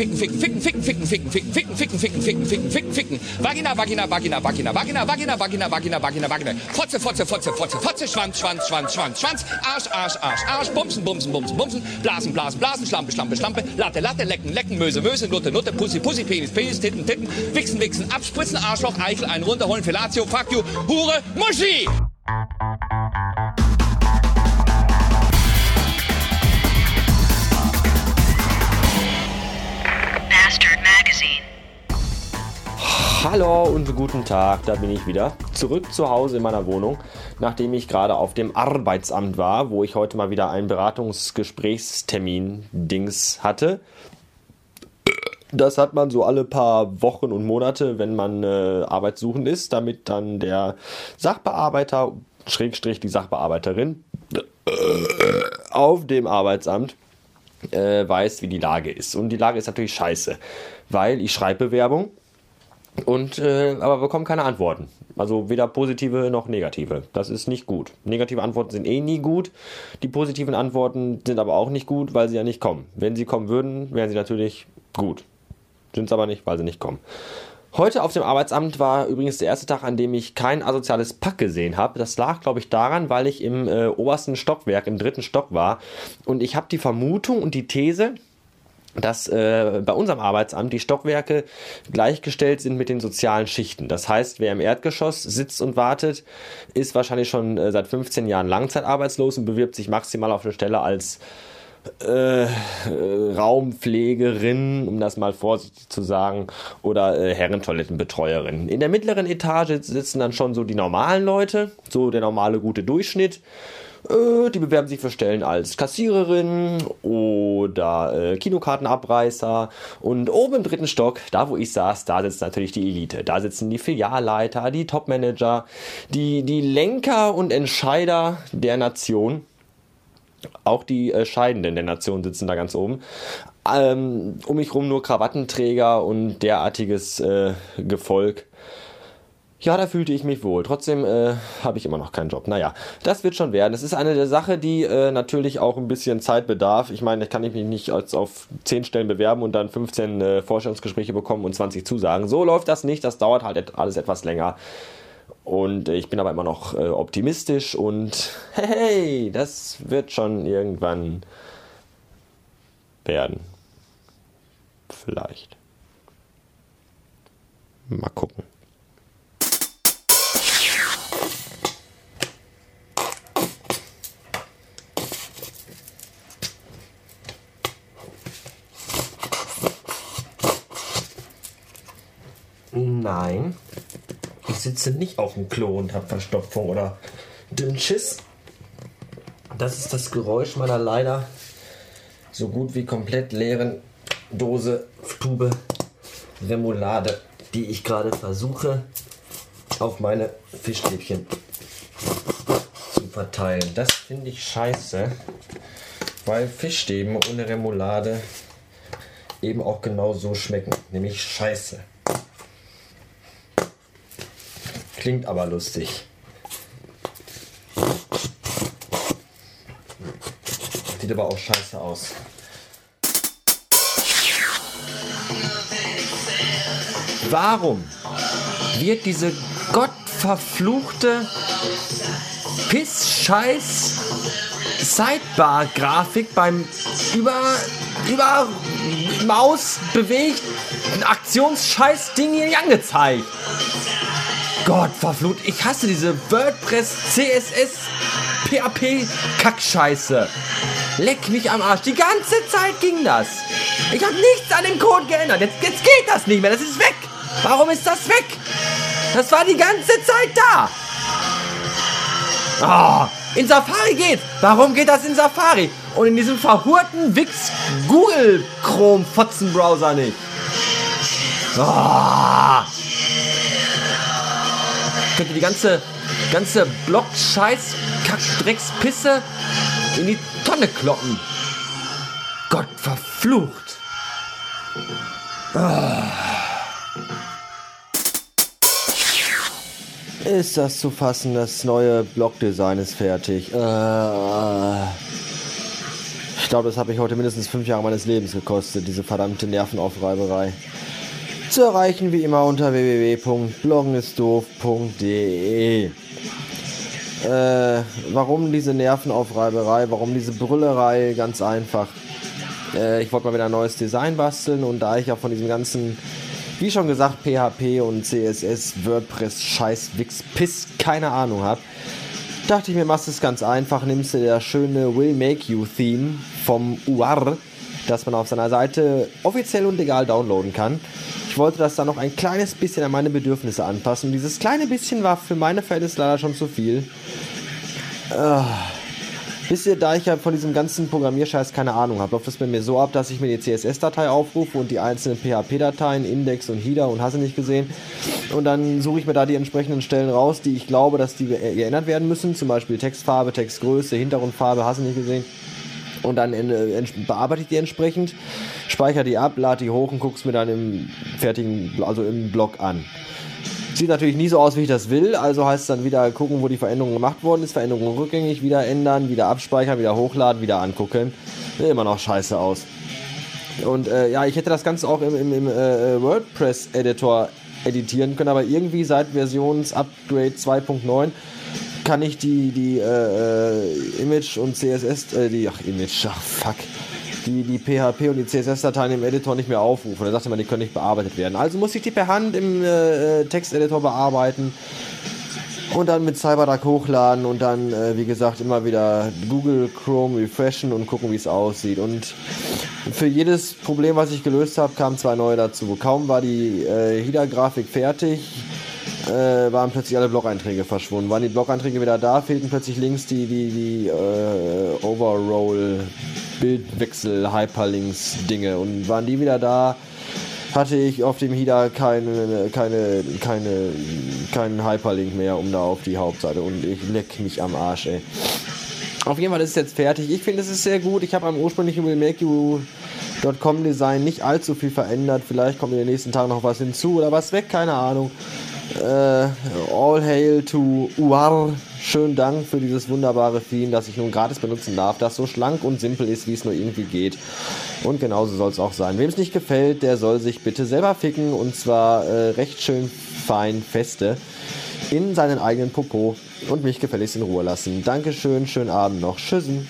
ficken, ficken, ficken, ficken, ficken, ficken, ficken, ficken, ficken, ficken, ficken, ficken, ficken, ficken. Vagina, Vagina, Vagina, Vagina, Vagina, Vagina, Vagina, Vagina, Vagina, Vagina. Fotze, Fotze, Fotze, Fotze, Fotze, Schwanz, Schwanz, Schwanz, Schwanz, Schwanz. Arsch, Arsch, Arsch, Arsch. Bumsen, Bumsen, Bumsen, Bumsen. Blasen, Blasen, Blasen. Schlampe, Schlampe, Schlampe. Latte, Latte, Lecken, Lecken. Möse, Möse. Nutte, Nutte. Pussy, Pussy. Penis, Penis. Titten, Titten. Wichsen, Wichsen. Abspritzen. Arschloch, Eichel. Einen runterholen. Fellatio. Fuck you. Hure. Muschi. Hallo und guten Tag, da bin ich wieder. Zurück zu Hause in meiner Wohnung, nachdem ich gerade auf dem Arbeitsamt war, wo ich heute mal wieder einen Beratungsgesprächstermin-Dings hatte. Das hat man so alle paar Wochen und Monate, wenn man äh, arbeitssuchend ist, damit dann der Sachbearbeiter, Schrägstrich die Sachbearbeiterin, auf dem Arbeitsamt äh, weiß, wie die Lage ist. Und die Lage ist natürlich scheiße, weil ich schreibe Bewerbung und äh, aber bekomme keine Antworten. Also weder positive noch negative. Das ist nicht gut. Negative Antworten sind eh nie gut. Die positiven Antworten sind aber auch nicht gut, weil sie ja nicht kommen. Wenn sie kommen würden, wären sie natürlich gut. Sind es aber nicht, weil sie nicht kommen. Heute auf dem Arbeitsamt war übrigens der erste Tag, an dem ich kein asoziales Pack gesehen habe. Das lag, glaube ich, daran, weil ich im äh, obersten Stockwerk, im dritten Stock war. Und ich habe die Vermutung und die These, dass äh, bei unserem Arbeitsamt die Stockwerke gleichgestellt sind mit den sozialen Schichten. Das heißt, wer im Erdgeschoss sitzt und wartet, ist wahrscheinlich schon äh, seit 15 Jahren langzeitarbeitslos und bewirbt sich maximal auf eine Stelle als äh, Raumpflegerin, um das mal vorsichtig zu sagen, oder äh, Herrentoilettenbetreuerin. In der mittleren Etage sitzen dann schon so die normalen Leute, so der normale gute Durchschnitt. Äh, die bewerben sich für Stellen als Kassiererin oder äh, Kinokartenabreißer. Und oben im dritten Stock, da wo ich saß, da sitzt natürlich die Elite. Da sitzen die Filialleiter, die Topmanager, die, die Lenker und Entscheider der Nation. Auch die äh, Scheidenden der Nation sitzen da ganz oben. Ähm, um mich rum nur Krawattenträger und derartiges äh, Gefolg. Ja, da fühlte ich mich wohl. Trotzdem äh, habe ich immer noch keinen Job. Naja, das wird schon werden. Das ist eine der Sachen, die äh, natürlich auch ein bisschen Zeit bedarf. Ich meine, ich kann mich nicht als auf 10 Stellen bewerben und dann 15 äh, Vorstellungsgespräche bekommen und 20 Zusagen. So läuft das nicht. Das dauert halt alles etwas länger. Und äh, ich bin aber immer noch äh, optimistisch und hey, das wird schon irgendwann werden. Vielleicht. Mal gucken. Nein, ich sitze nicht auf dem Klo und habe Verstopfung oder Dünnschiss. Das ist das Geräusch meiner leider so gut wie komplett leeren Dose, Tube Remoulade, die ich gerade versuche auf meine Fischstäbchen zu verteilen. Das finde ich scheiße, weil Fischstäben ohne Remoulade eben auch genau so schmecken, nämlich scheiße. Klingt aber lustig. Sieht aber auch scheiße aus. Warum wird diese gottverfluchte Piss-Scheiß Sidebar-Grafik beim über, über Maus bewegten Aktionsscheiß-Ding hier angezeigt? Gott, verflucht, ich hasse diese WordPress, CSS, PHP, Kackscheiße. Leck mich am Arsch. Die ganze Zeit ging das. Ich habe nichts an dem Code geändert. Jetzt, jetzt geht das nicht mehr. Das ist weg. Warum ist das weg? Das war die ganze Zeit da. Oh, in Safari geht. Warum geht das in Safari? Und in diesem verhurten Wix Google Chrome Fotzen Browser nicht. Oh könnte die ganze, ganze Block-Scheiß, Kack-Dreckspisse in die Tonne kloppen. Gott verflucht. Ah. Ist das zu fassen, das neue Blockdesign ist fertig. Äh, glaube, das hat mich heute mindestens fünf Jahre meines Lebens gekostet, diese verdammte Nervenaufreiberei. Zu erreichen wie immer unter www.bloggenistdoof.de. Äh, warum diese Nervenaufreiberei? Warum diese Brüllerei? Ganz einfach. Äh, ich wollte mal wieder ein neues Design basteln und da ich ja von diesem ganzen, wie schon gesagt, PHP und CSS, WordPress, Scheiß, Wix, Piss, keine Ahnung habe, dachte ich mir, machst es ganz einfach, nimmst du das schöne Will Make You Theme vom UAR, das man auf seiner Seite offiziell und legal downloaden kann. Ich wollte das dann noch ein kleines bisschen an meine Bedürfnisse anpassen. Dieses kleine bisschen war für meine Verhältnisse leider schon zu viel. Uh, wisst ihr, da ich ja von diesem ganzen Programmierscheiß keine Ahnung habe, läuft es bei mir so ab, dass ich mir die CSS-Datei aufrufe und die einzelnen PHP-Dateien, Index und Header und hast du nicht gesehen. Und dann suche ich mir da die entsprechenden Stellen raus, die ich glaube, dass die geändert werden müssen. Zum Beispiel Textfarbe, Textgröße, Hintergrundfarbe, hast du nicht gesehen und dann bearbeite ich die entsprechend, speichere die ab, lade die hoch und gucke es mir dann im fertigen, also im Blog an. Sieht natürlich nie so aus, wie ich das will, also heißt es dann wieder gucken, wo die Veränderung gemacht worden ist, Veränderung rückgängig, wieder ändern, wieder abspeichern, wieder hochladen, wieder angucken. Sieht immer noch scheiße aus. Und äh, ja, ich hätte das Ganze auch im, im, im äh, WordPress-Editor editieren können, aber irgendwie seit Versionsupgrade 2.9 kann ich die, die äh, äh, Image und CSS, äh, die, ach Image, ach fuck, die, die PHP und die CSS-Dateien im Editor nicht mehr aufrufen. Da sagte man, die können nicht bearbeitet werden. Also muss ich die per Hand im äh, äh, Texteditor bearbeiten und dann mit CyberDuck hochladen und dann, äh, wie gesagt, immer wieder Google Chrome refreshen und gucken, wie es aussieht. Und für jedes Problem, was ich gelöst habe, kamen zwei neue dazu. Kaum war die äh, HIDA-Grafik fertig, äh, waren plötzlich alle Blog-Einträge verschwunden. Waren die Blog-Einträge wieder da, fehlten plötzlich links die, die, die äh, Overroll, Bildwechsel, Hyperlinks-Dinge. Und waren die wieder da, hatte ich auf dem HIDA keine, keine, keine, keinen Hyperlink mehr, um da auf die Hauptseite. Und ich leck mich am Arsch, ey. Auf jeden Fall ist es jetzt fertig. Ich finde, es ist sehr gut. Ich habe am ursprünglichen Will Make You.com Design nicht allzu viel verändert. Vielleicht kommt in den nächsten Tagen noch was hinzu oder was weg, keine Ahnung. Äh, all hail to Uar. Schönen Dank für dieses wunderbare Theme, das ich nun gratis benutzen darf, das so schlank und simpel ist, wie es nur irgendwie geht. Und genauso soll es auch sein. Wem es nicht gefällt, der soll sich bitte selber ficken und zwar äh, recht schön fein feste in seinen eigenen Popo und mich gefälligst in Ruhe lassen. Dankeschön, schönen Abend noch. Tschüssen.